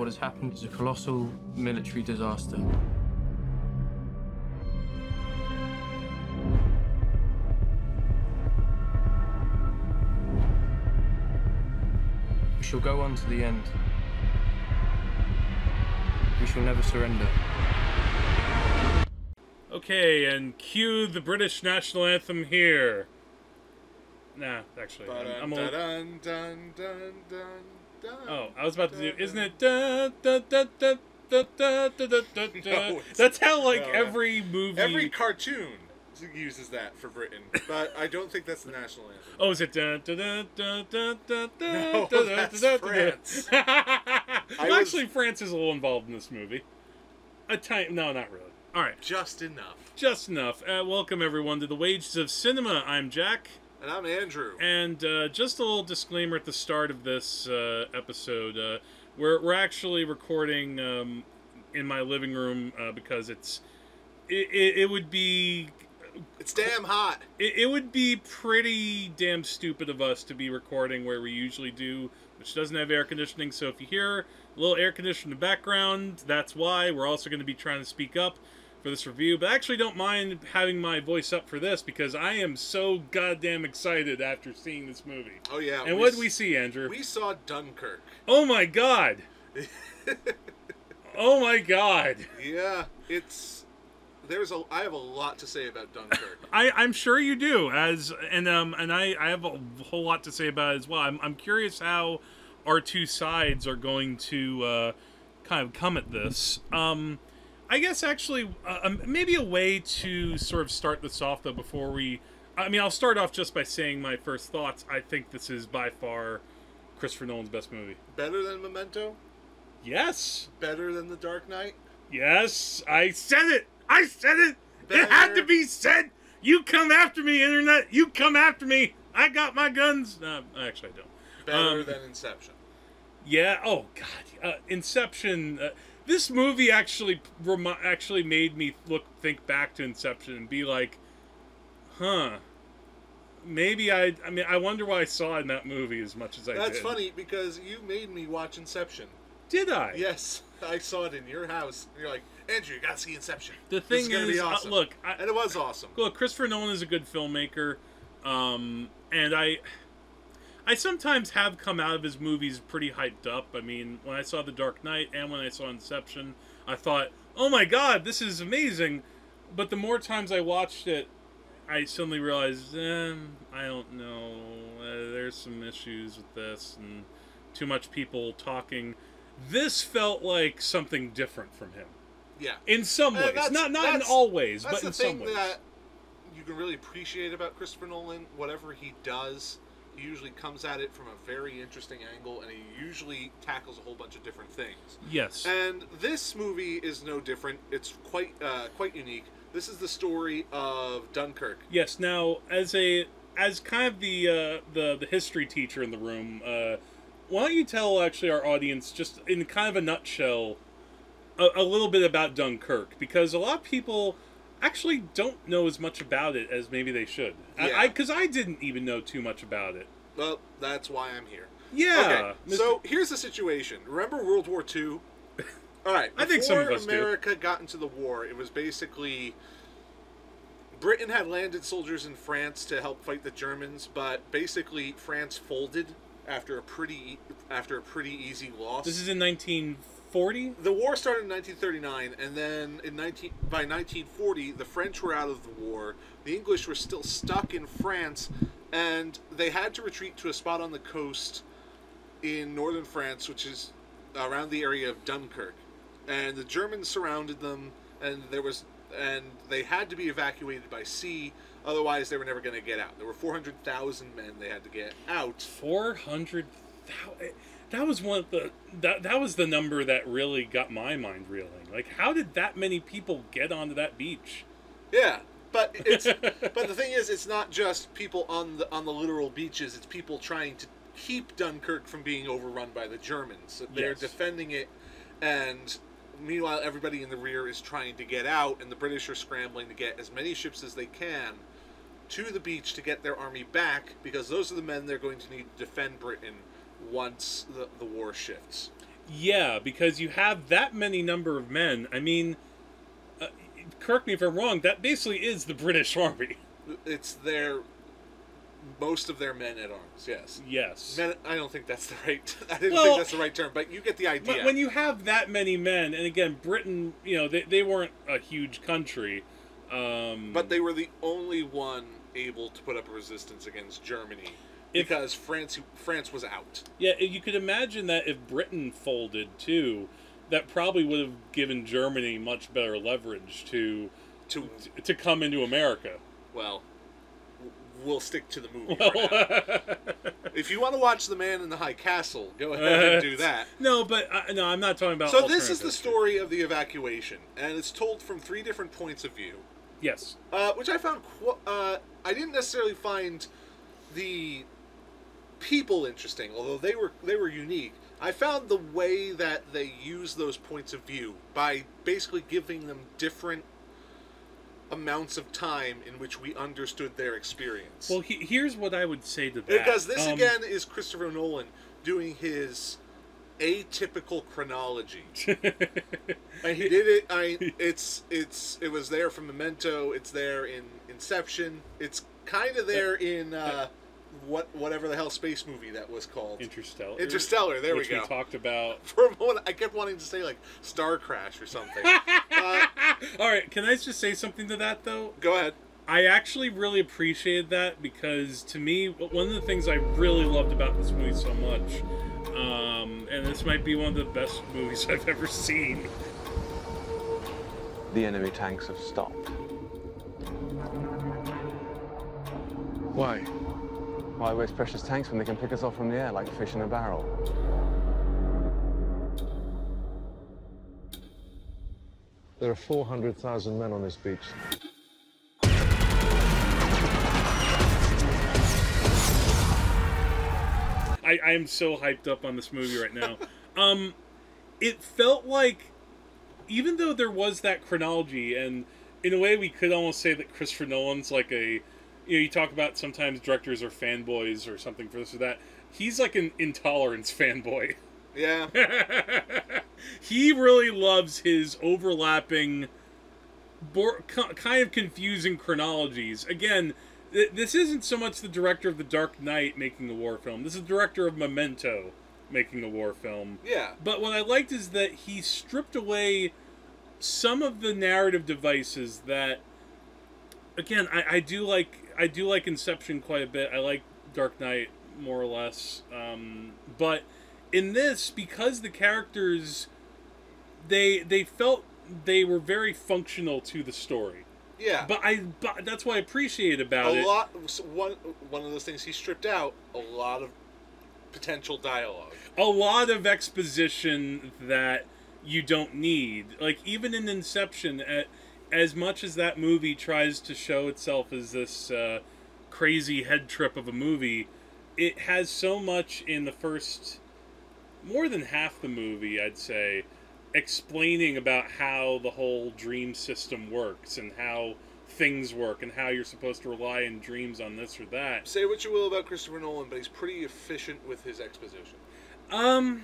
What has happened is a colossal military disaster. We shall go on to the end. We shall never surrender. Okay, and cue the British national anthem here. Nah, actually, I'm, I'm a little- Dun. Oh, I was about to do. Isn't it? No, That's how like no. every movie. Every cartoon uses that for Britain, but I don't think that's the national anthem. Oh, is it? No, that's. France. well, was- actually, France is a little involved in this movie. A tiny. No, not really. All right, Just enough. just enough. Uh, welcome everyone to the Wages of Cinema. I'm Jack. And I'm Andrew. And uh, just a little disclaimer at the start of this uh, episode: uh, we're we're actually recording um, in my living room uh, because it's it, it, it would be It's damn hot. it, it would be pretty damn stupid of us to be recording where we usually do, which doesn't have air conditioning. So if you hear a little air conditioning in the background, that's why. We're also going to be trying to speak up for this review, but I actually don't mind having my voice up for this because I am so goddamn excited after seeing this movie. Oh yeah. And what did we see, Andrew? We saw Dunkirk. Oh my god! oh my god! Yeah, it's there's a I have a lot to say about Dunkirk. I, I'm sure you do. As and um and I, I have a whole lot to say about it as well. I'm I'm curious how our two sides are going to uh, kind of come at this. Um, I guess actually uh, um, maybe a way to sort of start this off though before we. I mean, I'll start off just by saying my first thoughts. I think this is by far Christopher Nolan's best movie. Better than Memento? Yes, Better than The Dark Knight? Yes, I said it. I said it. It had to be said. You come after me, internet. You come after me. I got my guns. No, actually, I don't. Better Um, than Inception. Yeah. Oh God. Uh, Inception. Uh, this movie actually remi- actually made me look think back to Inception and be like, huh. Maybe I. I mean, I wonder why I saw it in that movie as much as I did. That's did. funny because you made me watch Inception. Did I? Yes, I saw it in your house. You're like, Andrew, you gotta see Inception. The This thing is gonna is, be uh, awesome. look, I, and it was awesome. Look, Christopher Nolan is a good filmmaker, um, and I, I sometimes have come out of his movies pretty hyped up. I mean, when I saw The Dark Knight and when I saw Inception, I thought, "Oh my God, this is amazing!" But the more times I watched it, I suddenly realized, eh, I don't know. Uh, there's some issues with this, and too much people talking. This felt like something different from him Yeah. in some Uh, ways, not not in all ways, but in some ways. that you can really appreciate about Christopher Nolan. Whatever he does, usually comes at it from a very interesting angle, and he usually tackles a whole bunch of different things. Yes. And this movie is no different. It's quite uh, quite unique. This is the story of Dunkirk. Yes. Now, as a as kind of the uh, the the history teacher in the room, uh, why don't you tell actually our audience just in kind of a nutshell a, a little bit about Dunkirk because a lot of people actually don't know as much about it as maybe they should. Yeah. I because I, didn't even know too much about it. Well, that's why I'm here. Yeah. okay, so here's the situation. Remember World War II? All right. I think some of us do. America got into the war, it was basically Britain had landed soldiers in France to help fight the Germans, but basically France folded after a pretty after a pretty easy loss. this is in 1940. The war started in 1939, and then in 19 by 1940, the French were out of the war. The English were still stuck in France, and they had to retreat to a spot on the coast in northern France, which is around the area of Dunkirk. And the Germans surrounded them, and there was and they had to be evacuated by sea. Otherwise, they were never going to get out. There were 400,000 men they had to get out. Four hundred thousand. Eh, That was one of the that that was the number that really got my mind reeling. Like, how did that many people get onto that beach? Yeah, but it's but the thing is, it's not just people on the on the literal beaches. It's people trying to keep Dunkirk from being overrun by the Germans. They're Yes. defending it, and meanwhile, everybody in the rear is trying to get out, and the British are scrambling to get as many ships as they can to the beach to get their army back, because those are the men they're going to need to defend Britain once the, the war shifts. Yeah, because you have that many number of men. I mean, uh, correct me if I'm wrong. That basically is the British Army. It's their most of their men at arms. Yes. Yes. Men, I don't think that's the right. I didn't Well- think that's the right term, but you get the idea. But when you have that many men, and again, Britain, you know, they, they weren't a huge country. Um, But they were the only one able to put up a resistance against Germany If- because France France was out. yeah, you could imagine that if Britain folded too, that probably would have given Germany much better leverage to To to come into America. well, we'll stick to the movie. Well, If you want to watch The Man in the High Castle, go ahead and do that. no, but uh, no, I'm not talking about. So this is the story of the evacuation, and it's told from three different points of view, Yes. uh, which I found. Uh, I didn't necessarily find the people interesting, although they were they were unique. I found the way that they use those points of view by basically giving them different amounts of time in which we understood their experience. Well, he, here's what I would say to that. Because this Um, again is Christopher Nolan doing his atypical chronology. and he did it. I it's it's it was there from Memento. It's there in Inception. It's kind of there in uh, what whatever the hell space movie that was called. Interstellar. Interstellar. There which we go. talked about. For a moment, I kept wanting to say like Star Crash or something. uh, All right, can I just say something to that though? go ahead. I actually really appreciated that because to me, one of the things I really loved about this movie so much, um, and this might be one of the best movies I've ever seen. The enemy tanks have stopped. Why? Why waste precious tanks when they can pick us off from the air like fish in a barrel? There are 400,000 men on this beach. I, I am so hyped up on this movie right now. um, it felt like, even though there was that chronology, and in a way we could almost say that Christopher Nolan's like a, you know, you talk about sometimes directors are fanboys or something for this or that. He's like an intolerance fanboy. Yeah. he really loves his overlapping, bor- kind of confusing chronologies. Again, th- this isn't so much the director of The Dark Knight making a war film. This is the director of Memento making a war film. Yeah. But what I liked is that he stripped away some of the narrative devices that again I, I do like I do like Inception quite a bit. I like Dark Knight more or less. Um, but in this, because the characters they they felt they were very functional to the story. Yeah. But I but that's what I appreciate about a it. lot. One one of those things he stripped out. A lot of potential dialogue. a lot of exposition that you don't need. Like even in Inception, at, as much as that movie tries to show itself as this uh, crazy head trip of a movie, it has so much in the first more than half the movie, I'd say, explaining about how the whole dream system works and how things work and how you're supposed to rely in dreams on this or that. Say what you will about Christopher Nolan, but he's pretty efficient with his exposition. Um,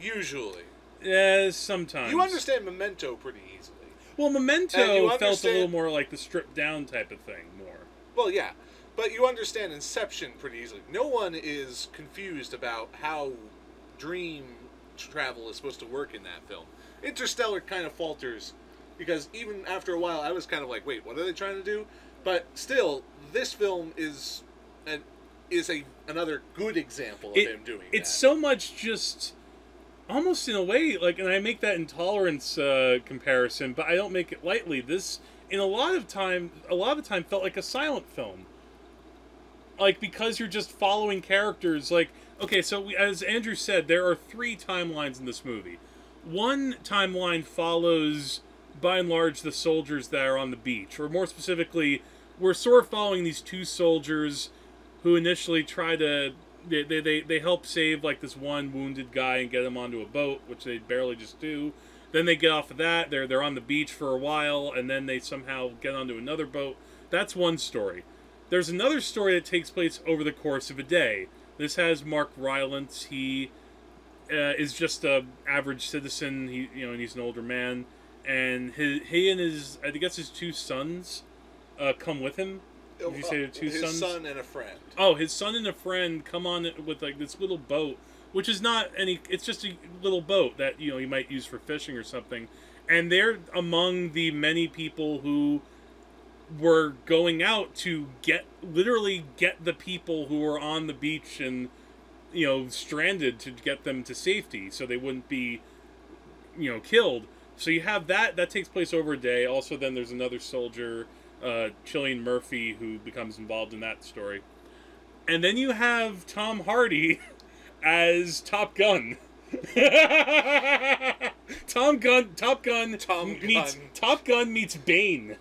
Usually, yeah, sometimes you understand Memento pretty easily. Well, Memento felt a little more like the stripped down type of thing, more. Well, yeah, but you understand Inception pretty easily. No one is confused about how dream travel is supposed to work in that film. Interstellar kind of falters because even after a while, I was kind of like, "Wait, what are they trying to do?" But still, this film is an is a another good example of It- him doing it's that. so much just almost in a way like, and I make that intolerance uh, comparison, but I don't make it lightly. This, in a lot of time, a lot of time, felt like a silent film. Like because you're just following characters. Like okay, so we, as Andrew said, there are three timelines in this movie. One timeline follows, by and large, the soldiers that are on the beach, or more specifically, we're sort of following these two soldiers who initially try to they, they, they, they help save like this one wounded guy and get him onto a boat, which they barely just do. Then they get off of that. They're they're on the beach for a while, and then they somehow get onto another boat. That's one story. There's another story that takes place over the course of a day. This has Mark Rylance. He uh, is just a average citizen. He you know, and he's an older man, and his he and his I guess his two sons uh, come with him. You say the two his sons? son and a friend. Oh, his son and a friend come on with like this little boat, which is not any. It's just a little boat that you know you might use for fishing or something, and they're among the many people who were going out to get literally get the people who were on the beach and you know stranded to get them to safety so they wouldn't be you know killed so you have that that takes place over a day also then there's another soldier uh Cillian Murphy who becomes involved in that story and then you have Tom Hardy as Top Gun Tom Gun Top Gun Tom meets Gun. Top Gun meets Bane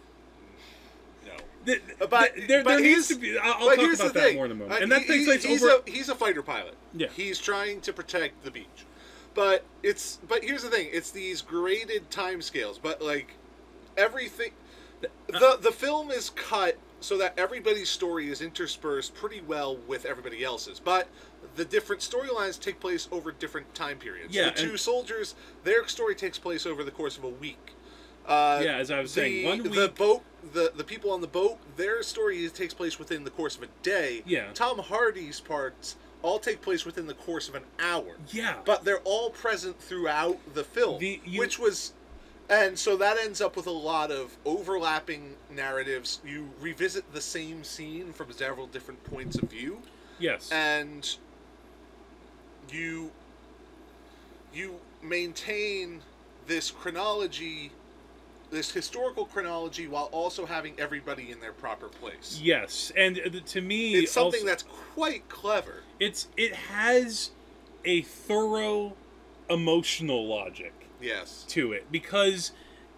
No. Th- But- there, but there needs he's- to be. I'll, I'll talk about that thing. more in a moment. Uh, and that he- takes place he's over. a he's a fighter pilot. Yeah. He's trying to protect the beach. But it's but here's the thing. It's these graded time scales. But like everything, the the film is cut so that everybody's story is interspersed pretty well with everybody else's. But the different storylines take place over different time periods. Yeah, the two soldiers, their story takes place over the course of a week. Uh, Yeah, as I was saying, the- one the boat, the the people on the boat, their story takes place within the course of a day. Yeah. Tom Hardy's parts all take place within the course of an hour. Yeah. But they're all present throughout the film, The- you- which was, and so that ends up with a lot of overlapping narratives. You revisit the same scene from several different points of view, yes. and you you maintain this chronology this historical chronology while also having everybody in their proper place. Yes, and uh, to me, it's something also- that's quite clever. It's it has a thorough emotional logic yes. to it. Because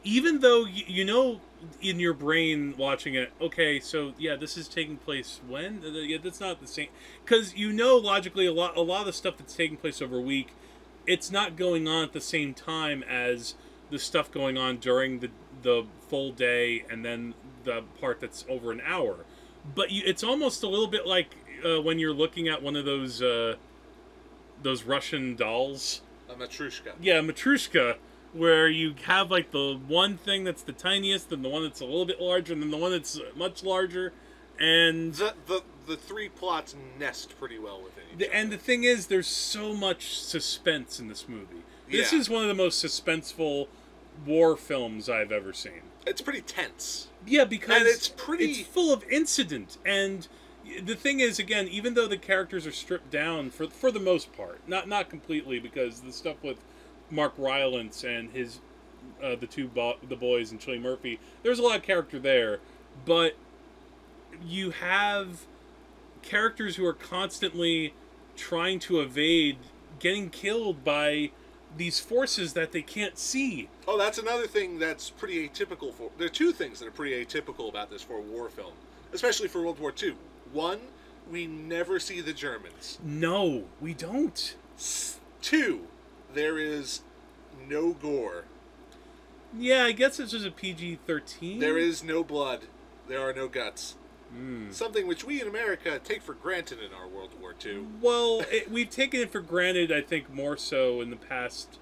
even though you, you know in your brain watching it okay so yeah this is taking place when? Uh, yeah that's not the same. Because you know logically a lot a lot of the stuff that's taking place over a week it's not going on at the same time as the stuff going on during the the full day and then the part that's over an hour. But you, it's almost a little bit like uh, when you're looking at one of those uh, those Russian dolls a matrushka yeah, Matrushka, where you have like the one thing that's the tiniest, and the one that's a little bit larger, and then the one that's much larger, and the, the the three plots nest pretty well within each the, and the thing is, there's so much suspense in this movie. This Yeah. is one of the most suspenseful war films I've ever seen. it's pretty tense Yeah, because And it's pretty- it's full of incident and the thing is again even though the characters are stripped down for for the most part not not completely because the stuff with Mark Rylance and his uh, the two bo- the boys and Cillian Murphy there's a lot of character there but you have characters who are constantly trying to evade getting killed by these forces that they can't see. Oh that's another thing that's pretty atypical for there are two things that are pretty atypical about this for a war film especially for world war ii one we never see the germans no we don't Two, there is no gore. Yeah, I guess this was a PG thirteen. There is no blood. There are no guts. Hmm. Something which we in America take for granted in our World War II. Well, it, we've taken it for granted. I think more so in the past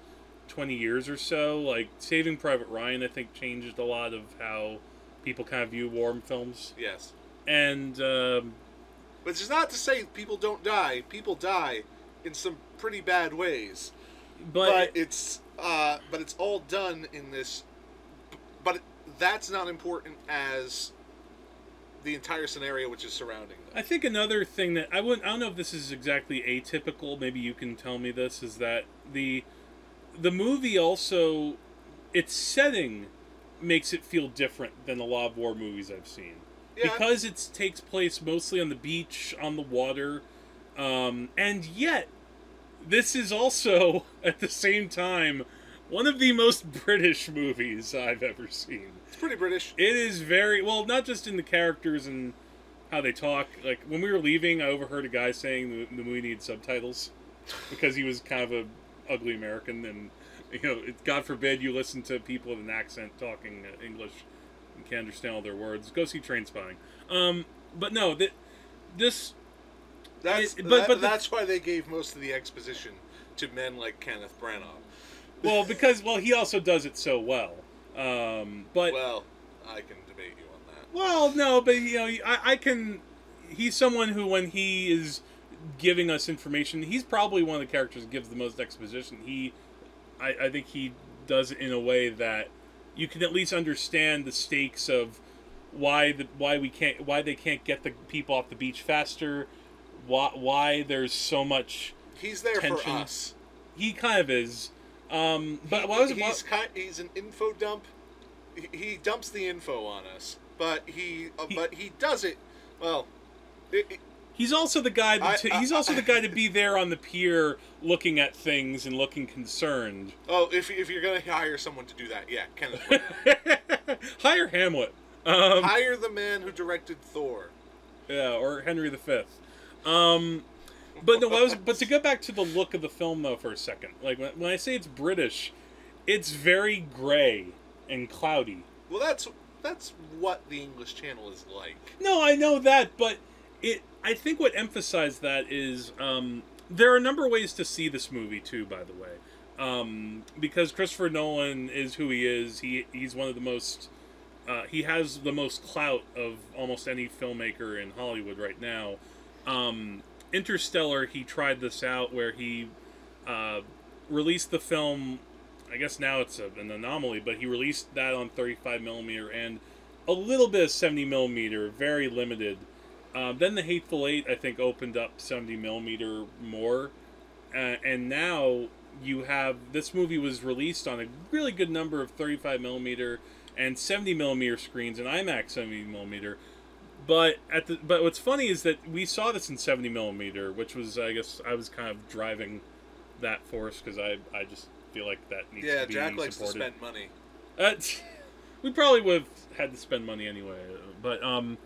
twenty years or so. Like Saving Private Ryan, I think changed a lot of how people kind of view war films. Yes. And um, Which is not to say people don't die. People die in some pretty bad ways. but, But, it's uh, but it's all done in this. But that's not important as the entire scenario which is surrounding them. I think another thing that I wouldn't I don't know if this is exactly atypical, maybe you can tell me this, is that the the movie also its setting makes it feel different than a lot of war movies I've seen. Yeah. Because it takes place mostly on the beach, on the water, um, and yet this is also at the same time one of the most British movies I've ever seen. It's pretty British. It is very well, not just in the characters and how they talk. Like when we were leaving, I overheard a guy saying the, the movie needs subtitles because he was kind of a ugly American, and you know, it, God forbid you listen to people with an accent talking English and can't understand all their words. Go see Trainspotting. Um, but no, that this That's It- but- that- but the- that's why they gave most of the exposition to men like Kenneth Branagh. well, because well, he also does it so well. Um, but Well, I can debate you on that. Well, no, but you know, I, I can. He's someone who, when he is giving us information, he's probably one of the characters that gives the most exposition. He, I, I think he does it in a way that you can at least understand the stakes of why the why we can't why they can't get the people off the beach faster, why why there's so much. He's there Tension. for us. He kind of is. Um, but He- was he's kind, he's an info dump. He, he dumps the info on us, but he, uh, He- but he does it well. It, it- He's also the guy. I- I- he's also the guy to be there on the pier, looking at things and looking concerned. oh, if if you're gonna hire someone to do that, yeah, Kenneth. Hire Hamlet. Um, hire the man who directed Thor. yeah, or Henry V. Um, but no, I was. But to go back to the look of the film though for a second, like when, when I say it's British, it's very gray and cloudy. Well, that's that's what the English Channel is like. No, I know that, but it. I think what emphasized that is um, there are a number of ways to see this movie too. By the way, um, because Christopher Nolan is who he is. He he's one of the most. Uh, he has the most clout of almost any filmmaker in Hollywood right now. Um, Interstellar, he tried this out where he uh, released the film. I guess now it's a, an anomaly, but he released that on 35 millimeter and a little bit of 70 millimeter, very limited. Um, then the Hateful Eight, I think, opened up 70 millimeter more, uh, and now you have this movie was released on a really good number of 35 millimeter and 70 millimeter screens and IMAX 70 millimeter. But at the but what's funny is that we saw this in 70 millimeter, which was I guess I was kind of driving that force because I I just feel like that needs Yeah, to be Jack likes to spend money. Uh, we probably would have had to spend money anyway, but um,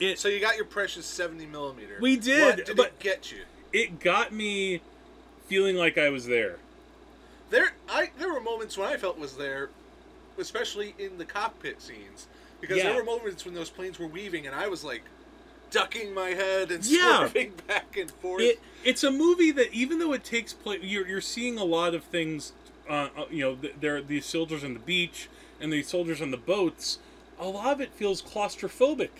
it So you got your precious seventy millimeter. We did, What did but- it get you? it got me feeling like I was there. There, I there were moments when I felt was there, especially in the cockpit scenes, because Yeah. there were moments when those planes were weaving, and I was like ducking my head and Yeah. swerving back and forth. It it's a movie that even though it takes place, you're you're seeing a lot of things. Uh, uh, you know, there are these soldiers on the beach and these soldiers on the boats. A lot of it feels claustrophobic,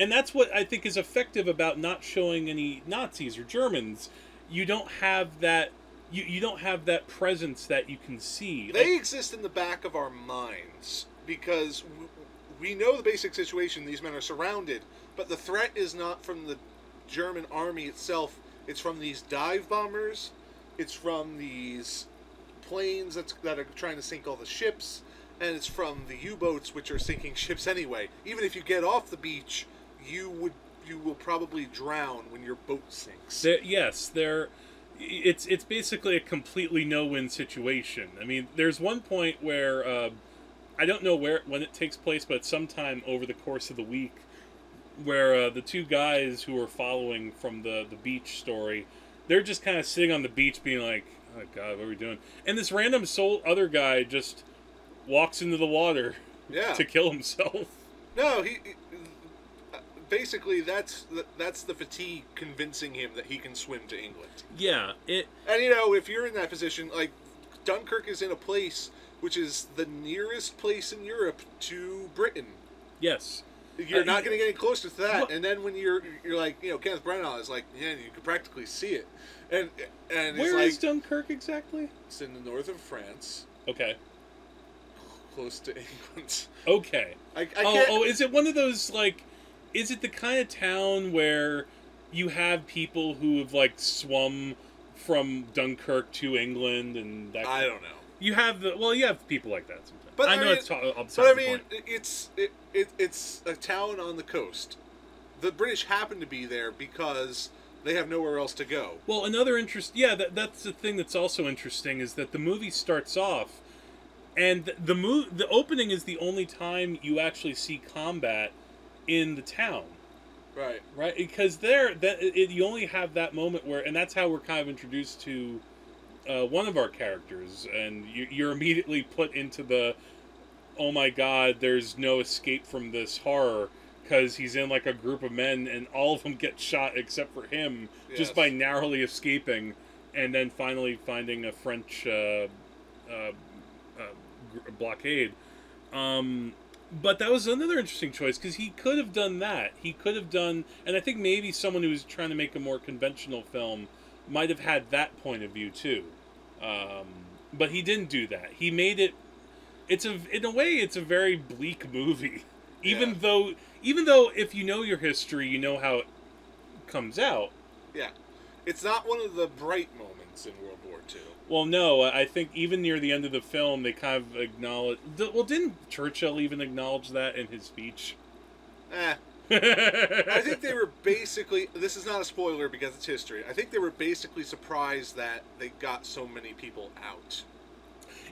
and that's what I think is effective about not showing any Nazis or Germans. You don't have that. You, you don't have that presence that you can see. they exist in the back of our minds because w- we know the basic situation. These men are surrounded, but the threat is not from the German army itself. It's from these dive bombers. It's from these planes that's, that are trying to sink all the ships, and it's from the U-boats which are sinking ships anyway. Even if you get off the beach, you would you will probably drown when your boat sinks. There- yes, there. It's it's basically a completely no-win situation. I mean, there's one point where uh, I don't know where when it takes place, but sometime over the course of the week, where uh, the two guys who are following from the the beach story, they're just kind of sitting on the beach, being like, "Oh God, what are we doing?" And this random soul other guy just walks into the water yeah. to kill himself. No, he. Basically, that's the, that's the fatigue convincing him that he can swim to England. Yeah, it. And you know, if you're in that position, like Dunkirk is in a place which is the nearest place in Europe to Britain. Yes. You're Uh, not going to get any closer to that. What- And then when you're you're like, you know, Kenneth Branagh is like, yeah, you can practically see it. And and Where is Dunkirk exactly? it's in the north of France, Okay. close to England. Okay. I, I oh, oh, is it one of those like? Is it the kind of town where you have people who have like swum from Dunkirk to England and that? I don't know. You have the well, you have people like that sometimes. But I I know mean- it's ta- But I mean, point. it's it, it it's a town on the coast. The British happen to be there because they have nowhere else to go. Well, another interest, yeah, that, that's the thing that's also interesting is that the movie starts off, and the, the mo- the opening is the only time you actually see combat in the town. Right. right? Because there, that it, you only have that moment where, and that's how we're kind of introduced to uh, one of our characters, and you, you're immediately put into the, oh my god, there's no escape from this horror because he's in like a group of men, and all of them get shot except for him, just by narrowly escaping and then finally finding a French uh, uh, uh, blockade. Um, but that was another interesting choice because he could have done that. He could have done, and I think maybe someone who was trying to make a more conventional film might have had that point of view too. Um, but he didn't do that. He made it. It's a in a way, it's a very bleak movie. Even Yeah. though, even though, if you know your history, you know how it comes out. Yeah, it's not one of the bright moments in World War II. Well, no, I think even near the end of the film, they kind of acknowledge. Well, didn't Churchill even acknowledge that in his speech? Eh, I think they were basically. This is not a spoiler because it's history. I think they were basically surprised that they got so many people out.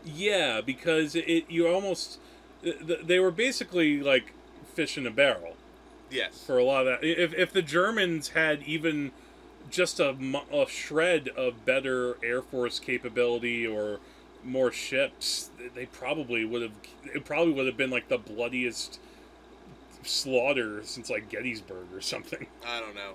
yeah, because it you almost th- th- they were basically like fish in a barrel Yes. for a lot of that. If if the Germans had even just a, a shred of better air force capability or more ships, they probably would have. It probably would have been like the bloodiest slaughter since like Gettysburg or something. I don't know.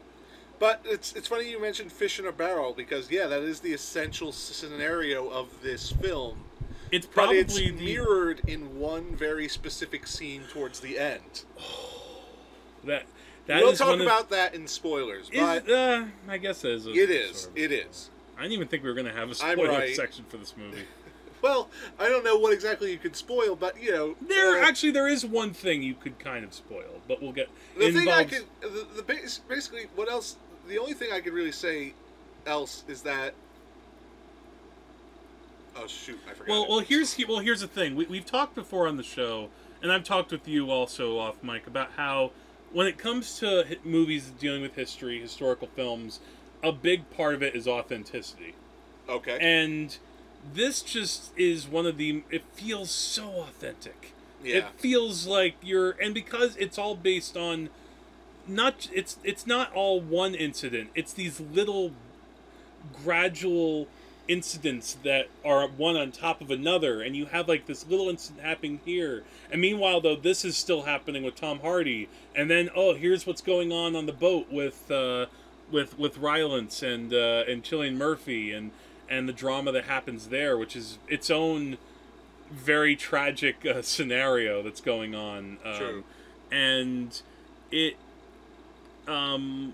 But it's it's funny you mentioned fish in a barrel because yeah, that is the essential scenario of this film. It's But probably it's the mirrored in one very specific scene towards the end. that that we'll talk one of- about that in spoilers, Is, but uh, I guess that is. A, it is. sort of- It is. I didn't even think we were gonna have a spoiler right. section for this movie. Well, I don't know what exactly you could spoil, but you know, There uh, actually there is one thing you could kind of spoil, but we'll get. the it thing I could, the, the base, basically, what else? The only thing I could really say else is that. Oh shoot! I forgot. Well, it. well, here's well, here's the thing. We, we've talked before on the show, and I've talked with you also off mic about how, when it comes to movies dealing with history, historical films, a big part of it is authenticity. okay. And this just is one of the. It feels so authentic. yeah. It feels like you're, and because it's all based on, not it's it's not all one incident. It's these little, gradual incidents that are one on top of another, and you have like this little incident happening here, and meanwhile though this is still happening with Tom Hardy, and then oh here's what's going on on the boat with uh, with with Rylance and uh, and Cillian Murphy and and the drama that happens there, which is its own very tragic uh, scenario that's going on. Um, True. And it, um,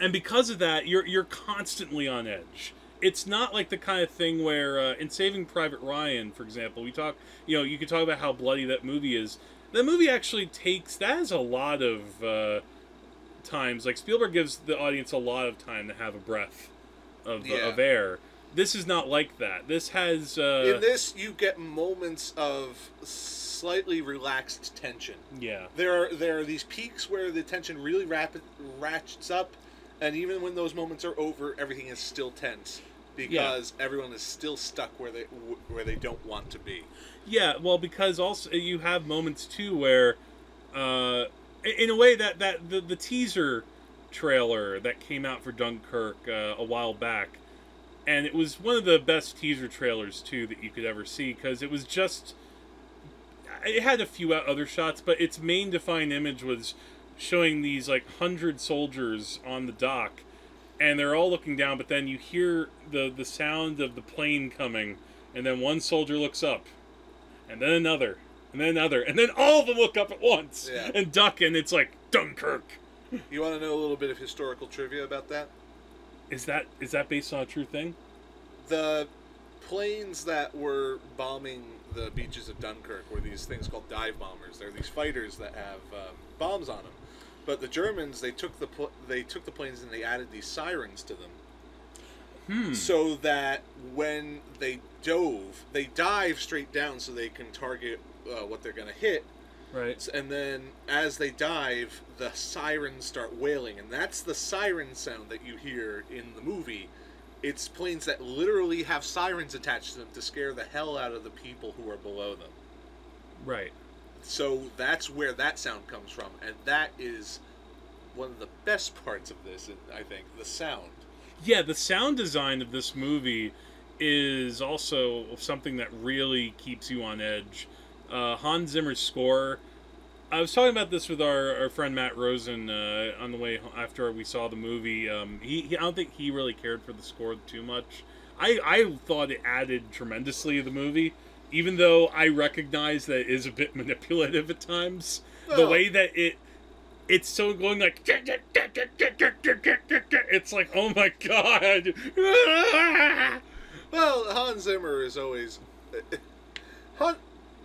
and because of that, you're you're constantly on edge. It's not like the kind of thing where uh, in Saving Private Ryan, for example, we talk. You know, you could talk about how bloody that movie is. That movie actually takes that has a lot of uh, times. Like Spielberg gives the audience a lot of time to have a breath of Yeah. of air. This is not like that. This has uh, in this, you get moments of slightly relaxed tension. yeah. There are there are these peaks where the tension really rapid ratchets up, and even when those moments are over, everything is still tense because everyone is still stuck where they where they don't want to be. Yeah, well, because also you have moments too where, uh, in- in a way that that the, the teaser trailer that came out for Dunkirk uh, a while back, and it was one of the best teaser trailers too that you could ever see because it was just. It had a few other shots, but its main defined image was showing these like hundred soldiers on the dock, and they're all looking down. But then you hear the the sound of the plane coming, and then one soldier looks up, and then another, and then another, and then all of them look up at once Yeah. and duck, and it's like Dunkirk. You want to know a little bit of historical trivia about that? Is that is that based on a true thing? The planes that were bombing the beaches of Dunkirk were these things called dive bombers. They're these fighters that have um, bombs on them. But the Germans, they took the pl- they took the planes and they added these sirens to them, Hmm. so that when they dove, they dive straight down so they can target uh, what they're going to hit. Right. And then as they dive, the sirens start wailing, and that's the siren sound that you hear in the movie. It's planes that literally have sirens attached to them to scare the hell out of the people who are below them. Right. So that's where that sound comes from, and that is one of the best parts of this. I think the sound. Yeah, the sound design of this movie is also something that really keeps you on edge. Uh, Hans Zimmer's score, I was talking about this with our, our friend Matt Rosen uh, on the way after we saw the movie. Um, he, he I don't think he really cared for the score too much. I I thought it added tremendously to the movie, even though I recognize that it is a bit manipulative at times. the way that it it's so going like it's like oh my god. Well, Hans Zimmer is always. Han,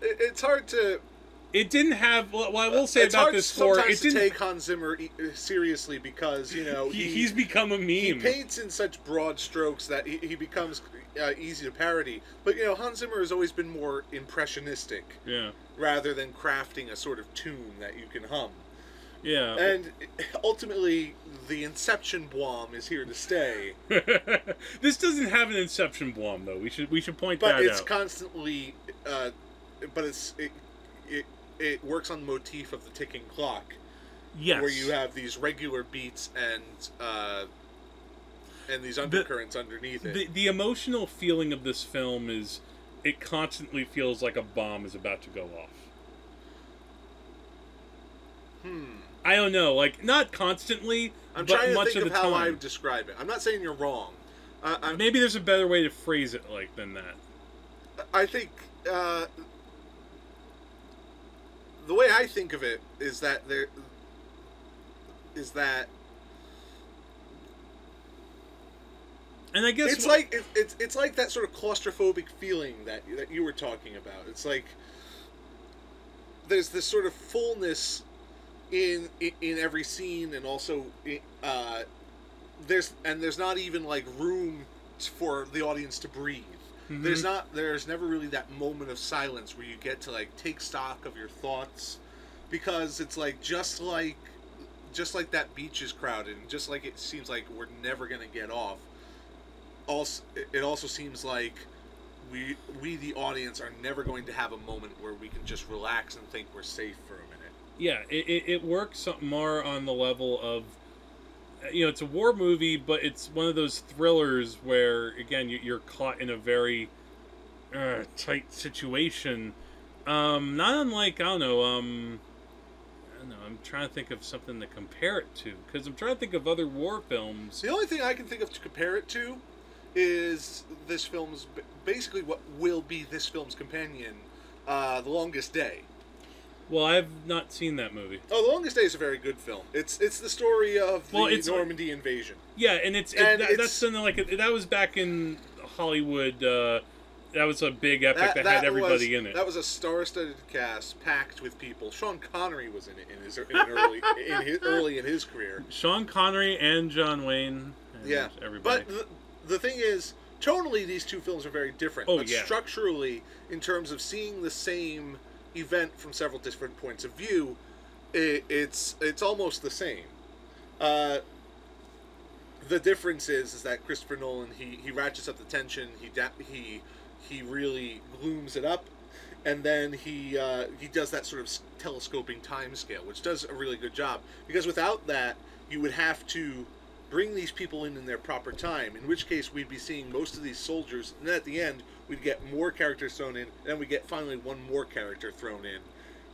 it's hard to. It didn't have. Well, I will say it's about this score, it to didn't. take Hans Zimmer seriously because you know he, he, he's become a meme. he paints in such broad strokes that he, he becomes uh, easy to parody. But you know, Hans Zimmer has always been more impressionistic yeah, rather than crafting a sort of tune that you can hum. yeah. And ultimately, the Inception Blom is here to stay. this doesn't have an Inception blom though. We should we should point but that it's constantly uh, but it's it, it it works on the motif of the ticking clock yes. where you have these regular beats and uh, and these undercurrents underneath it the the emotional feeling of this film is it constantly feels like a bomb is about to go off. hmm I don't know, like not constantly, i'm trying to think of of how time. i would describe it i'm not saying you're wrong uh, I'm, Maybe there's a better way to phrase it like than that. i think uh, the way i think of it is that there is that And I guess it's wh- like it, it's it's like that sort of claustrophobic feeling that that you were talking about. It's like there's this sort of fullness in in, in every scene, and also uh, there's and there's not even like room for the audience to breathe. Mhm. There's not there's never really that moment of silence where you get to like take stock of your thoughts because it's like just like just like that beach is crowded and just like it seems like we're never going to get off also it also seems like we we the audience are never going to have a moment where we can just relax and think we're safe for a minute yeah, it, it, it works more on the level of you know it's a war movie, but it's one of those thrillers where again you- you're caught in a very uh, tight situation. Um, not unlike I don't know. Um, I don't know. I'm trying to think of something to compare it to because I'm trying to think of other war films. the only thing i can think of to compare it to is this film's basically what will be this film's companion uh, the longest day Well, I've not seen that movie. oh the longest day is a very good film it's it's the story of the Well, normandy invasion Yeah, and it's it, And that, it's- that's something like that was back in Hollywood. Uh, that was a big epic that, had everybody was, in it. That was a star-studded cast packed with people. Sean Connery was in it in his in early in his, early in his career. Sean Connery and John Wayne. And Yeah, everybody. but the, thing is, tonally, these two films are very different. Oh, but yeah. structurally, in terms of seeing the same event from several different points of view, it, it's it's almost the same. Uh, the difference is is that Christopher Nolan he, he ratchets up the tension. He da- he he really glooms it up, and then he uh, he does that sort of telescoping time scale, which does a really good job. Because without that, you would have to bring these people in in their proper time. In which case, we'd be seeing most of these soldiers, and then at the end, we'd get more characters thrown in, and then we get finally one more character thrown in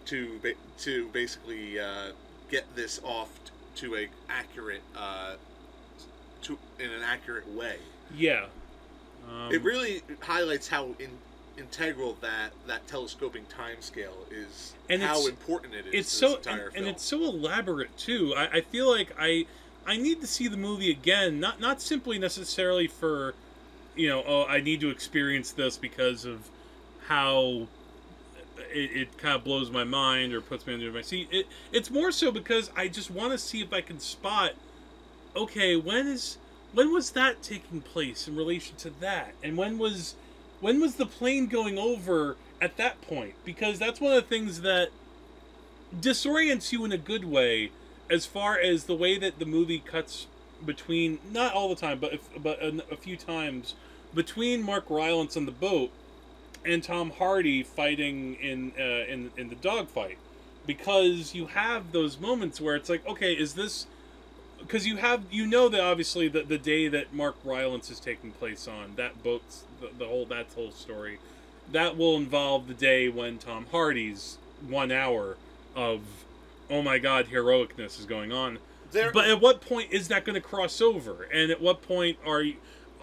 to ba- to basically uh, get this off t- to a accurate uh, to in an accurate way. yeah. Um, it really highlights how in, integral that that telescoping time scale is, And how important it is. it's to so this and, entire and film. it's so elaborate too. I, I feel like I I need to see the movie again, not not simply necessarily for you know oh I need to experience this because of how it, it kind of blows my mind or puts me under my seat. It it's more so because I just want to see if I can spot okay when is when was that taking place in relation to that and when was when was the plane going over at that point because that's one of the things that disorients you in a good way as far as the way that the movie cuts between not all the time but if, but a, a few times between Mark Rylance on the boat and Tom Hardy fighting in uh, in in the dogfight. Because you have those moments where it's like okay is this because you have you know that obviously the, the day that Mark Rylance is taking place on that boat's the, the whole that whole story that will involve the day when Tom Hardy's one hour of oh my god heroicness is going on. There, but at what point is that going to cross over? And at what point are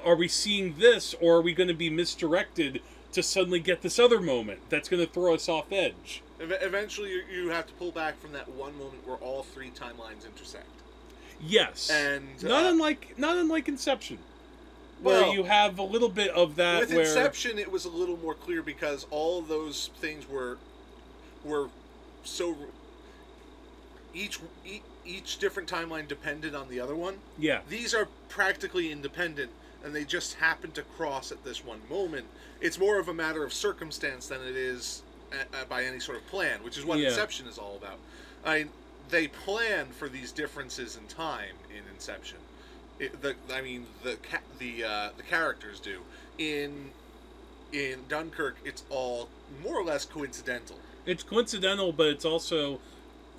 are we seeing this or are we going to be misdirected to suddenly get this other moment that's going to throw us off edge? Eventually you, you have to pull back from that one moment where all three timelines intersect. yes. And, not uh, unlike not unlike inception where Well, you have a little bit of that With where Inception, it was a little more clear because all those things were were so each each, different timeline depended on the other one. yeah These are practically independent, and they just happen to cross at this one moment. It's more of a matter of circumstance than it is uh, by any sort of plan, which is what Yeah. Inception is all about. I mean, they plan for these differences in time in Inception. It, the, I mean, the ca- the uh, the characters do. In in Dunkirk, it's all more or less coincidental. it's coincidental, but it's also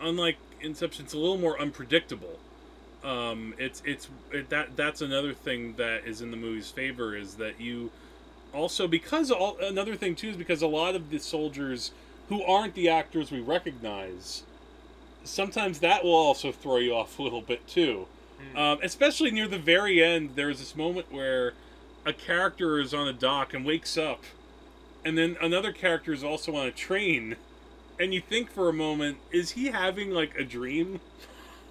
unlike Inception. It's a little more unpredictable. Um, it's it's it, that that's another thing that is in the movie's favor is that you also because all another thing too is because a lot of the soldiers who aren't the actors we recognize sometimes that will also throw you off a little bit too um, especially near the very end there's this moment where a character is on a dock and wakes up and then another character is also on a train and you think for a moment is he having like a dream?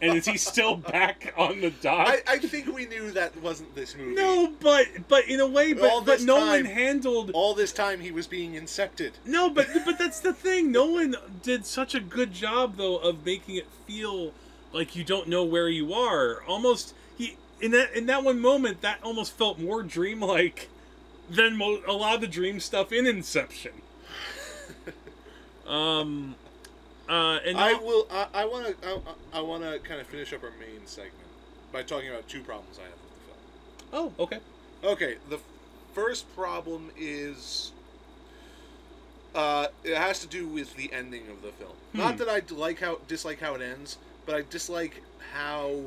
And is he still back on the dock? I, I think we knew that wasn't this movie. no but but in a way All but but nolan time- handled All this time he was being incepted. no but but that's the thing. Nolan did such a good job though of making it feel like you don't know where you are. Almost he in that in that one moment that almost felt more dreamlike than mo- a lot of the dream stuff in inception um uh and I now- will. I, I want to. I, I want to kind of finish up our main segment by talking about two problems I have with the film. oh okay Okay, the first problem is. Uh, it has to do with the ending of the film. Not that I like how dislike how it ends, but I dislike how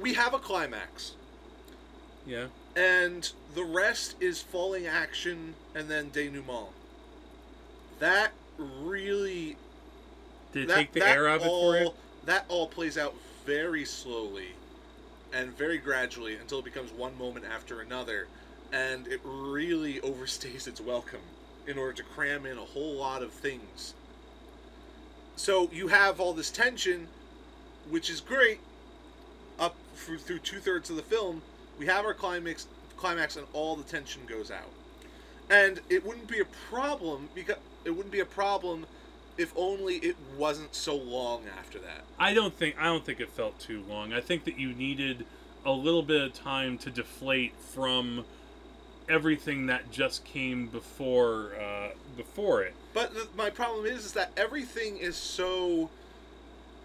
we have a climax, yeah and the rest is falling action and then denouement. That really did it that, take the air out of it for you That all plays out very slowly and very gradually until it becomes one moment after another, and it really overstays its welcome in order to cram in a whole lot of things. So you have all this tension, which is great, up through, through two thirds of the film. We have our climax, climax, and all the tension goes out. And it wouldn't be a problem because it wouldn't be a problem if only it wasn't so long after that. I don't think I don't think it felt too long. I think that you needed a little bit of time to deflate from everything that just came before uh, before it. But th- my problem is, is that everything is so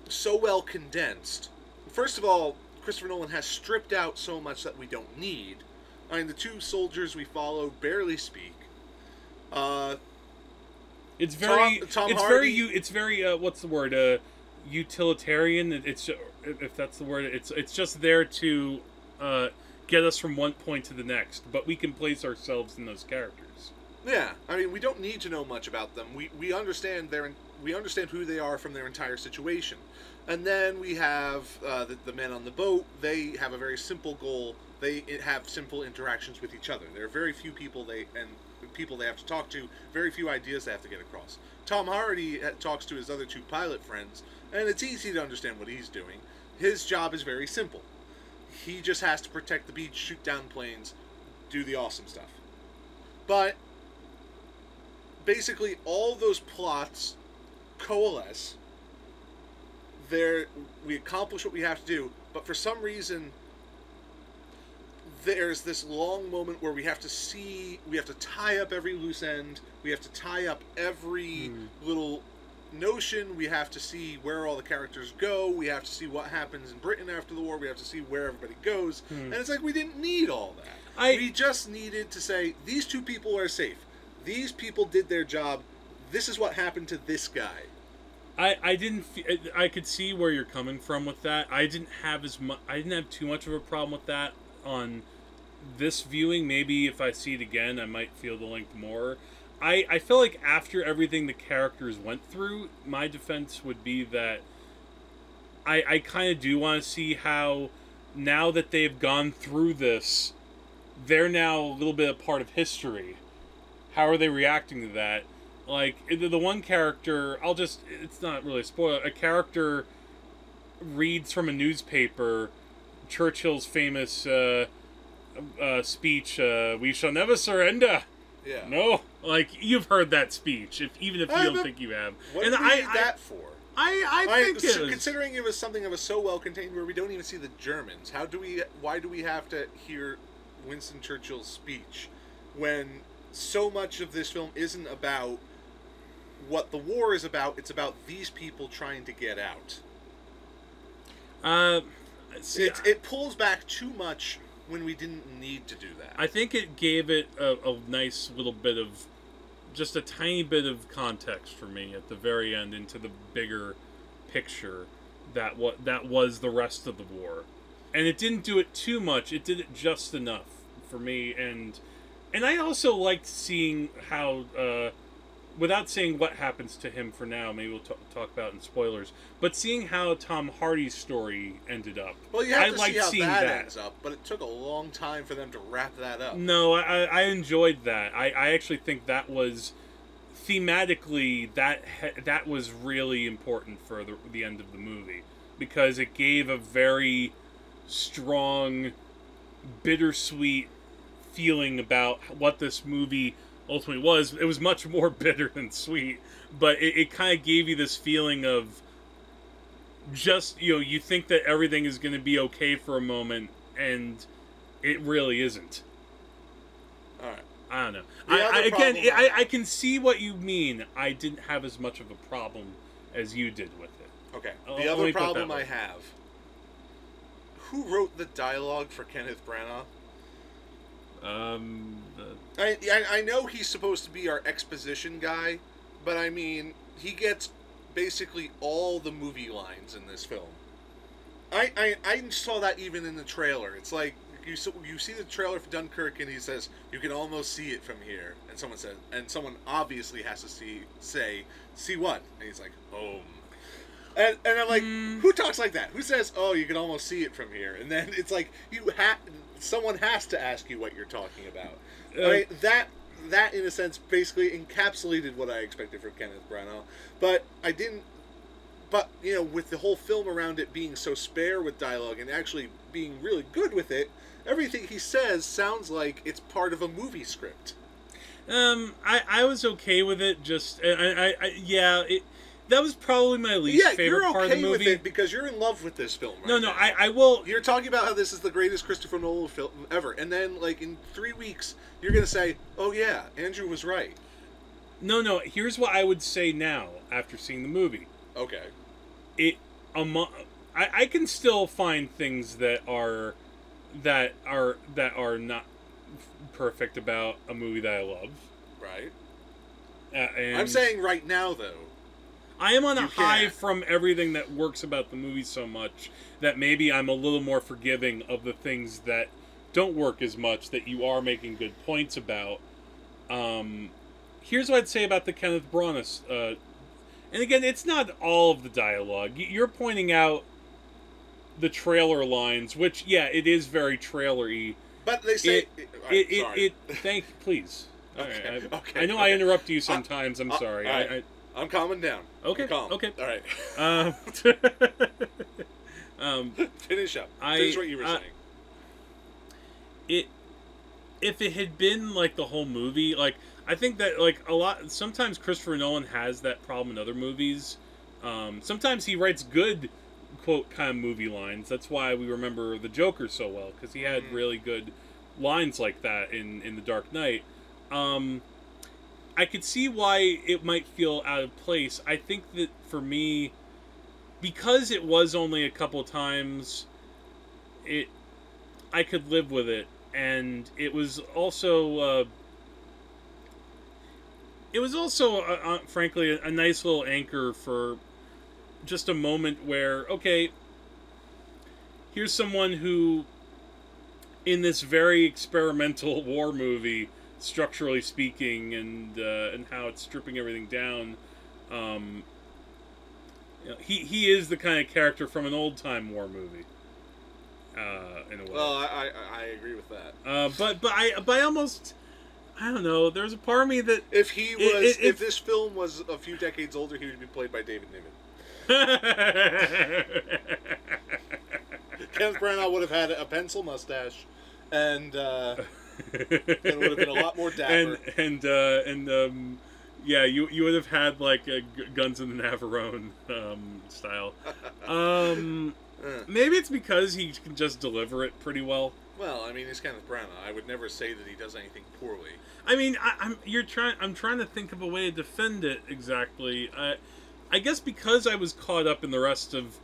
so well condensed. First of all, Christopher Nolan has stripped out so much that we don't need. I mean, the two soldiers we follow barely speak. Uh, It's very Tom- Tom it's Hardy- very you it's very uh, what's the word uh, utilitarian. It's if that's the word. It's it's just there to uh, get us from one point to the next, but we can place ourselves in those characters. yeah, I mean, we don't need to know much about them. We we understand their we understand who they are from their entire situation, and then we have uh, the, the men on the boat. They have a very simple goal. They have simple interactions with each other. There are very few people they and people they have to talk to. Very few ideas they have to get across. Tom Hardy uh, talks to his other two pilot friends, and it's easy to understand what he's doing. His job is very simple. He just has to protect the beach, shoot down planes, do the awesome stuff. But basically, all those plots coalesce. There, we accomplish what we have to do, but for some reason, there's this long moment where we have to see, we have to tie up every loose end, we have to tie up every hmm. little notion, we have to see where all the characters go, we have to see what happens in Britain after the war, we have to see where everybody goes, hmm. and it's like we didn't need all that. I- we just needed to say these two people are safe. These people did their job. This is what happened to this guy. I, I didn't I could see where you're coming from with that. I didn't have as much I didn't have too much of a problem with that on this viewing. Maybe if I see it again, I might feel the length more. I I feel like after everything the characters went through, my defense would be that I I kind of do want to see how now that they've gone through this, they're now a little bit a part of history. How are they reacting to that? Like the the one character, I'll just it's not really a spoiler. A character reads from a newspaper Churchill's famous uh, uh, speech, uh, "We shall never surrender." Yeah. No, like you've heard that speech, if even if you don't think you have. What and did I, I, that for? I, I think so it was, considering it was something that was so well contained where we don't even see the Germans, how do we? Why do we have to hear Winston Churchill's speech when so much of this film isn't about what the war is about? It's about these people trying to get out. uh, It it pulls back too much when we didn't need to do that. I think it gave it a, a nice little bit of, just a tiny bit of context for me at the very end into the bigger picture that what that was the rest of the war, and it didn't do it too much. It did it just enough for me, and and I also liked seeing how. Uh, Without saying what happens to him for now, maybe we'll t- talk about in spoilers. But seeing how Tom Hardy's story ended up, well, you have I to liked see how seeing that, that. ends up, but it took a long time for them to wrap that up. No, I, I enjoyed that. I, I actually think that was thematically that that was really important for the, the end of the movie because it gave a very strong, bittersweet feeling about what this movie ultimately was. It was much more bitter than sweet, but it, it kind of gave you this feeling of just you know you think that everything is going to be okay for a moment and it really isn't. All right. I don't know. I, I, again, problem I, I- can see what you mean. I didn't have as much of a problem as you did with it. Okay. Oh, The let other me put it that problem. I have. Who wrote the dialogue for Kenneth Branagh? Um, uh, I, I I know he's supposed to be our exposition guy, but I mean he gets basically all the movie lines in this film. I I, I saw that even in the trailer. It's like you s- you see the trailer for Dunkirk and he says you can almost see it from here, and someone says and someone obviously has to see say see what, and he's like home. And, and I'm like, Hmm. who talks like that? Who says, "Oh, you can almost see it from here"? And then it's like you ha- someone has to ask you what you're talking about. Uh, Right? That that in a sense basically encapsulated what I expected from Kenneth Branagh, but I didn't. But you know, with the whole film around it being so spare with dialogue and actually being really good with it, everything he says sounds like it's part of a movie script. um, I, I was okay with it. Just, I, I, I yeah, it, that was probably my least yeah, favorite you're part of the okay with movie. it because you're in love with this film. Right no, no, now. I, I will. You're talking about how this is the greatest Christopher Nolan film ever, and then like in three weeks, you're gonna say, "Oh yeah, Andrew was right." No, no. Here's what I would say now after seeing the movie. Okay. it amo- I, I can still find things that are that are that are not perfect about a movie that I love. Right. Uh, and I'm saying right now though. I am on a high from everything that works about the movie so much that maybe I'm a little more forgiving of the things that don't work as much that you are making good points about. Um, here's what I'd say about the Kenneth Branagh. Uh, and again, it's not all of the dialogue. You're pointing out the trailer lines, which yeah, it is very trailery. But they say It I'm it, it, it thank please. Right, Okay, I, okay, I know I interrupt you sometimes. I'm uh, sorry. right. I, I, I'm calming down. Okay, I'm calm. okay. All right. um, um, Finish up. I- Finish what you were saying. it if it had been like the whole movie, like I think that like a lot sometimes Christopher Nolan has that problem in other movies. Um, sometimes he writes good quote kind of movie lines. That's why we remember the Joker so well because he had Mhm. really good lines like that in in the Dark Knight. Um, I could see why it might feel out of place. I think that for me, because it was only a couple times, it I could live with it, and it was also uh, it was also uh, uh, frankly a, a nice little anchor for just a moment where okay, here's someone who in this very experimental war movie structurally speaking, and uh, and how it's stripping everything down. Um, you know, he he is the kind of character from an old time war movie. Uh, in a way. Well, I, I, I agree with that. Uh, but but I but I almost I don't know. There's a part of me that If he was, It- it- if this film was a few decades older, he would be played by David Niven. Kenneth Branagh would have had a pencil mustache, and uh, it would have been a lot more dapper. and and uh, and um, yeah, you you would have had like a Guns in the Navarone um, style. Um, Uh, maybe it's because he can just deliver it pretty well. well, I mean, he's kind of Branagh. I would never say that he does anything poorly. I mean, I, I'm you're trying. I'm trying to think of a way to defend it exactly. I, I guess because I was caught up in the rest of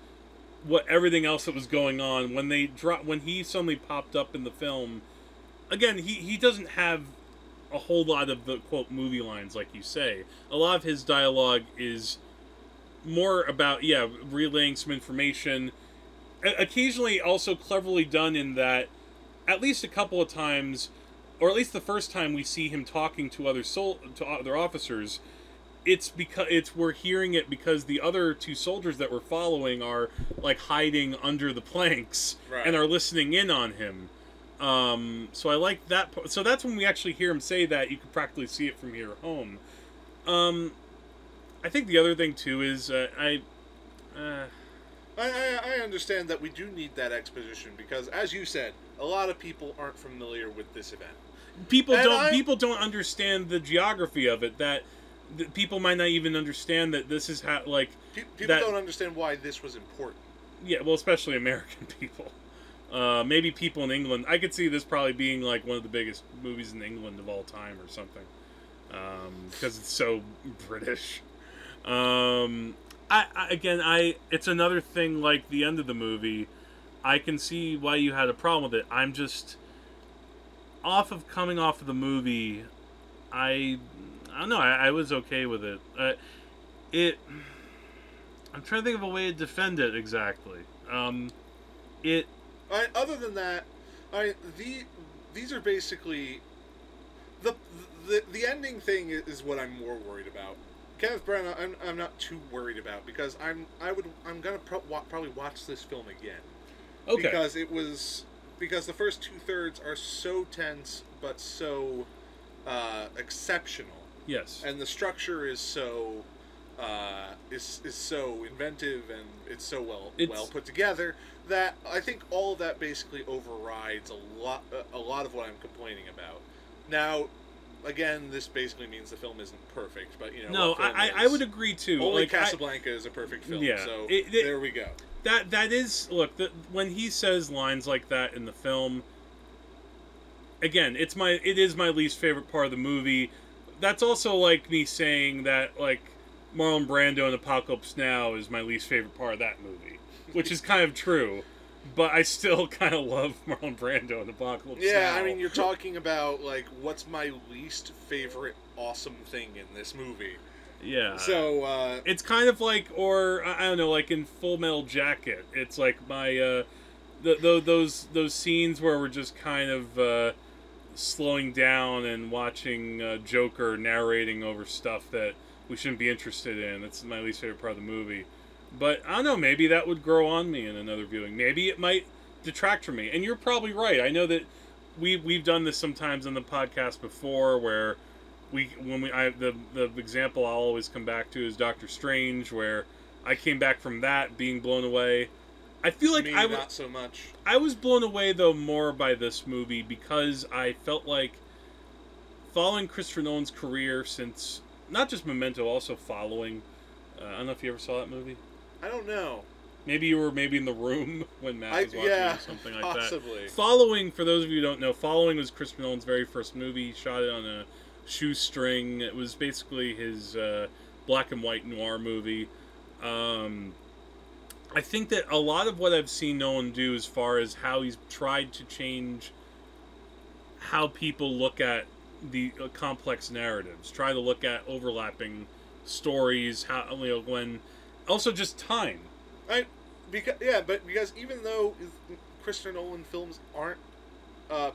what everything else that was going on when they drop when he suddenly popped up in the film. Again, he he doesn't have a whole lot of the quote movie lines like you say. A lot of his dialogue is more about yeah relaying some information. O- occasionally, also cleverly done in that at least a couple of times or at least the first time we see him talking to other sol- to other officers, it's because it's we're hearing it because the other two soldiers that we're following are like hiding under the planks Right. and are listening in on him. Um, so I like that. po- So that's when we actually hear him say that. You can practically see it from here at home. Um, I think the other thing too is uh, I. Uh, I, I, I understand that we do need that exposition because, as you said, a lot of people aren't familiar with this event. people And don't I- people don't understand the geography of it that, people might not even understand that this is how like Pe- People That- don't understand why this was important. yeah well especially american people uh, maybe people in england. I could see this probably being like one of the biggest movies in england of all time or something. Because it's so british. Um, I, I again i it's another thing like the end of the movie. I can see why you had a problem with it. I'm just off of coming off of the movie i i don't know. I, I was okay with it. Uh, it i'm trying to think of a way to defend it exactly. Um, it I, other than that, I the these are basically the the the ending thing is what I'm more worried about. Kenneth Branagh, I'm, I'm not too worried about because I'm I would I'm gonna pro- wa- probably watch this film again. Okay. Because it was because the first two thirds are so tense but so uh, exceptional. Yes. And the structure is so uh, is is so inventive and it's so well It's- well put together that I think all of that basically overrides a lot a lot of what I'm complaining about. Now, again, this basically means the film isn't perfect, but you know no I, I, I would agree too. Only like I- Casablanca is a perfect film, Yeah, so it- it- there we go. that that is look the, when he says lines like that in the film again it's my it is my least favorite part of the movie. That's also like me saying that like marlon brando in apocalypse now is my least favorite part of that movie which is kind of true but i still kind of love marlon brando in *The apocalypse Yeah, now. I mean, you're talking about like what's my least favorite awesome thing in this movie. yeah So uh, it's kind of like or i I don't know like in full metal jacket it's like my uh the, the, those those scenes where we're just kind of uh slowing down and watching uh, joker narrating over stuff that we shouldn't be interested in that's my least favorite part of the movie but i don't know maybe that would grow on me in another viewing maybe it might detract from me and you're probably right i know that we we've done this sometimes on the podcast before where we when we I the the example I'll always come back to is Doctor Strange where I came back from that being blown away. I feel like me I was not so much. I was blown away though more by this movie because I felt like following Christopher Nolan's career since not just Memento, also following. Uh, I don't know if you ever saw that movie. I don't know. Maybe you were maybe in the room when Matt I, was watching yeah, or something like that. possibly. Following, for those of you who don't know, Following was Chris Nolan's very first movie. He shot it on a shoestring. It was basically his uh, black and white noir movie. Um, I think that a lot of what I've seen Nolan do, as far as how he's tried to change how people look at the uh, complex narratives, try to look at overlapping stories, how you know when, also just time. I because yeah, but because even though Christopher Nolan films aren't uh,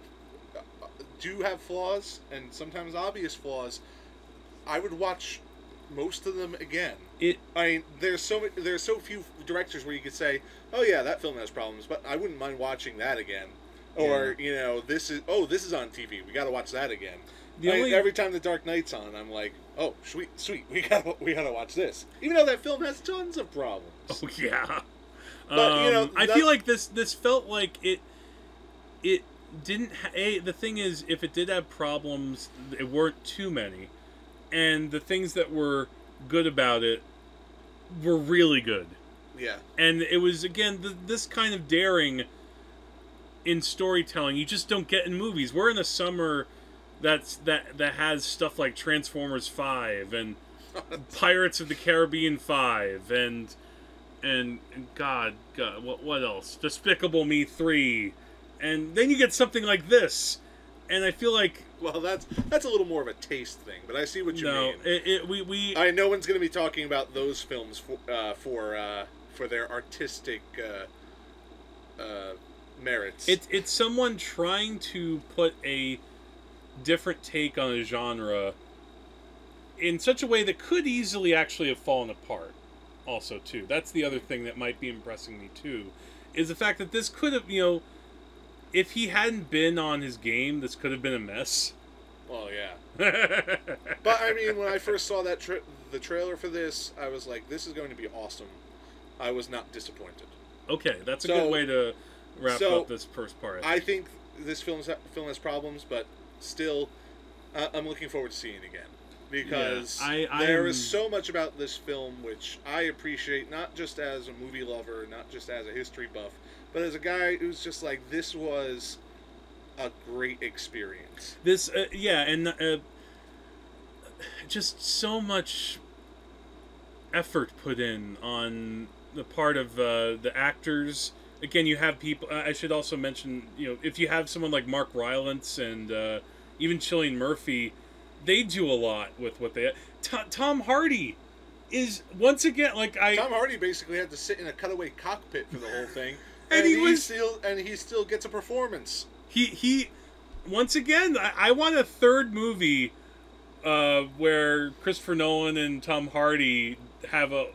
do have flaws and sometimes obvious flaws, I would watch most of them again. It I mean, there's so ma- there's so few directors where you could say, "Oh yeah, that film has problems," but I wouldn't mind watching that again. Or you know, this is oh, this is on TV. We got to watch that again. The I only- every time the Dark Knight's on, I'm like, oh, sweet, sweet, we gotta, we got to watch this. Even though that film has tons of problems. Oh yeah. But, you know, Um, I that- feel like this this felt like it it didn't ha- a the thing is if it did have problems it weren't too many and the things that were good about it were really good Yeah, and it was again th this kind of daring in storytelling you just don't get in movies we're in a summer that's that that has stuff like transformers 5 and pirates of the caribbean 5 and and, and god god what what else despicable me 3 and then you get something like this and i feel like well, that's that's a little more of a taste thing, but I see what you no mean. it, it we we I no one's going to be talking about those films for uh, for uh, for their artistic uh, uh, merits. It's it's someone trying to put a different take on a genre in such a way that could easily actually have fallen apart. Also, too, that's the other thing that might be impressing me too, is the fact that this could have, you know, if he hadn't been on his game, this could have been a mess. well, yeah. But I mean, when I first saw that tra- the trailer for this, I was like, "This is going to be awesome." I was not disappointed. okay, that's a So- good way to wrap so, up this first part. I think this film's, film has problems, but still, uh, I'm looking forward to seeing it again because Yeah, I- there so much about this film which I appreciate, not just as a movie lover, not just as a history buff, but as a guy who's just like, this was a great experience. this uh, yeah and uh, just so much effort put in on the part of uh, the actors again you have people i should also mention you know if you have someone like mark rylance and uh, even Cillian murphy they do a lot with what they Tom, Tom hardy is once again like i Tom Hardy basically had to sit in a cutaway cockpit for the whole thing, And and, he he, was- still and he still gets a performance. he he once again I, I want a third movie uh, where Christopher Nolan and Tom Hardy have a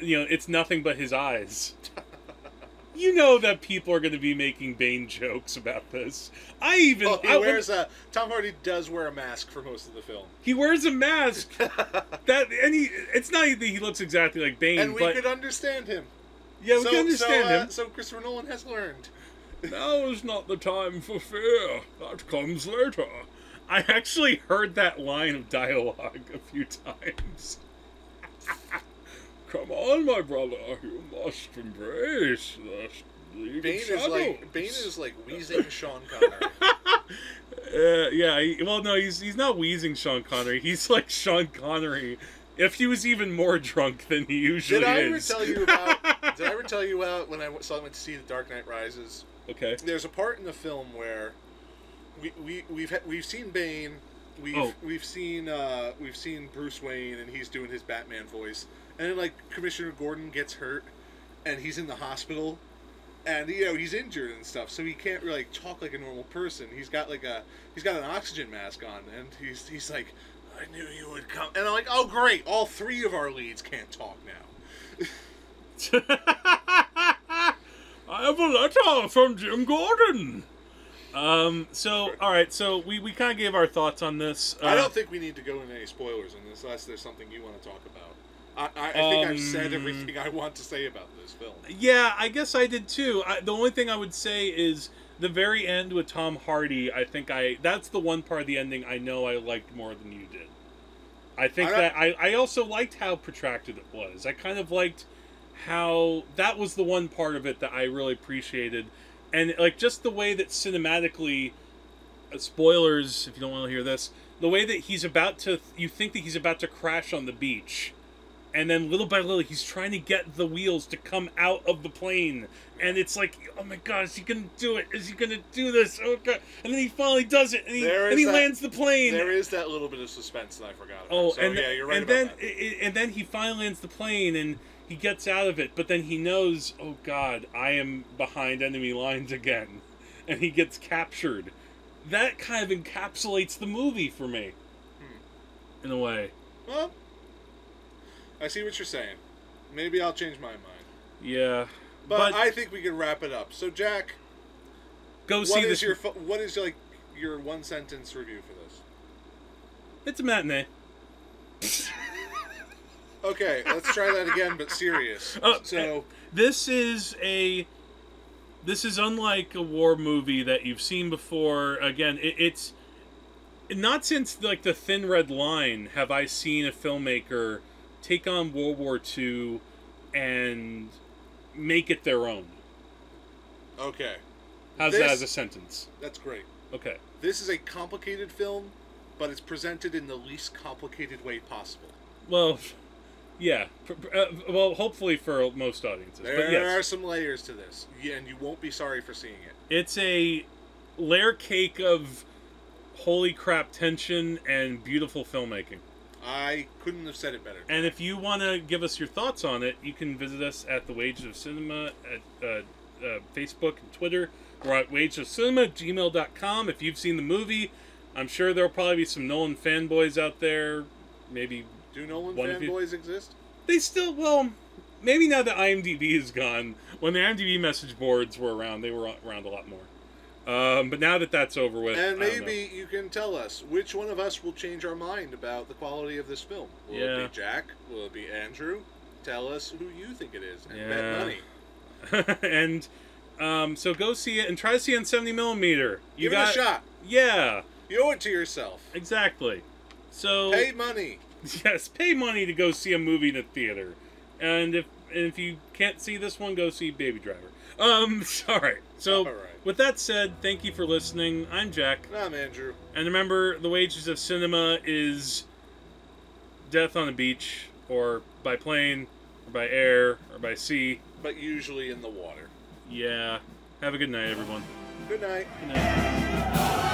you know it's nothing but his eyes. you know that people are going to be making Bane jokes about this. I even Well, he I, wears a Tom Hardy does wear a mask for most of the film, he wears a mask that and he it's not that he looks exactly like Bane, and we but could understand him. yeah we so, can understand so, uh, him. So Christopher Nolan has learned. Now is not the time for fear. That comes later. I actually heard that line of dialogue a few times. Come on, my brother. You must embrace League Bane is like Bane is like wheezing Sean Connery. Uh, yeah, he, well, no, he's he's not wheezing Sean Connery. He's like Sean Connery, if he was even more drunk than he usually Did I ever is. tell you about? did I ever tell you about when I saw went to see The Dark Knight Rises? okay. There's a part in the film where we we we've ha- we've seen Bane, we've Oh. we've seen uh, we've seen Bruce Wayne, and he's doing his Batman voice, and then like Commissioner Gordon gets hurt, and he's in the hospital. And you know he's injured and stuff, so he can't really like, talk like a normal person. He's got like a he's got an oxygen mask on, and he's he's like, "I knew you would come," and I'm like, "Oh great, all three of our leads can't talk now." I have a letter from Jim Gordon. Um. So, all right. So we, we kind of gave our thoughts on this. Uh, I don't think we need to go into any spoilers in this, unless there's something you want to talk about. I, I, I think I've said Um, everything I want to say about this film. Yeah, I guess I did too. I, the only thing I would say is the very end with Tom Hardy. I think I that's the one part of the ending I know I liked more than you did. I think I that I, I also liked how protracted it was. I kind of liked how that was the one part of it that I really appreciated, and like just the way that cinematically. Uh, spoilers if you don't want to hear this. The way that he's about to, you think that he's about to crash on the beach, and then little by little he's trying to get the wheels to come out of the plane. And it's like oh my god is he gonna do it? Is he gonna do this? Oh god. And then he finally does it and he, and he that- lands the plane. There is that little bit of suspense that I forgot about. oh so, and, yeah, you're right and about then that. i- i- and then he finally lands the plane and he gets out of it but then he knows oh god i am behind enemy lines again. And he gets captured. That kind of encapsulates the movie for me, hmm. in a way. Well, I see what you're saying. Maybe I'll change my mind. Yeah, But, I think we can wrap it up. So, Jack, go what see is this. your what is like your one sentence review for this? It's a matinee. Okay, let's try that again, but serious. Oh, so, This is a. This is unlike a war movie that you've seen before. Again, it, it's not since like the Thin Red Line have I seen a filmmaker take on World War II and make it their own. okay, How's This- that as a sentence? that's great. Okay. This is a complicated film, but it's presented in the least complicated way possible. Well, yeah. Uh, well, hopefully for most audiences. There but yes. are some layers to this, yeah, and you won't be sorry for seeing it. It's a layer cake of holy crap tension and beautiful filmmaking. I couldn't have said it better. And if you want to give us your thoughts on it, you can visit us at the Wages of Cinema at uh, uh, Facebook and Twitter. We're at wagesofcinema at gmail.com. If you've seen the movie, I'm sure there'll probably be some Nolan fanboys out there. Maybe Do Nolan you- fanboys exist? they still, well, maybe now that IMDb is gone. When the IMDb message boards were around, they were around a lot more. Um, but now that that's over with, And I don't know. maybe you can tell us which one of us will change our mind about the quality of this film. Will it be Jack? Will it be Andrew? Tell us who you think it is and Yeah. bet money. and um, so go see it and try to see it on 70 millimeter. You Give got it a shot. Yeah, You owe it to yourself. exactly. So Pay money. yes, pay money to go see a movie in a theater, and if and if you can't see this one, go see Baby Driver. Um, right. So right. with that said, thank you for listening. I'm Jack, I'm Andrew. and remember, the wages of cinema is death on the beach, or by plane, or by air, or by sea. But usually in the water. Yeah. Have a good night, everyone. Good night. Good night.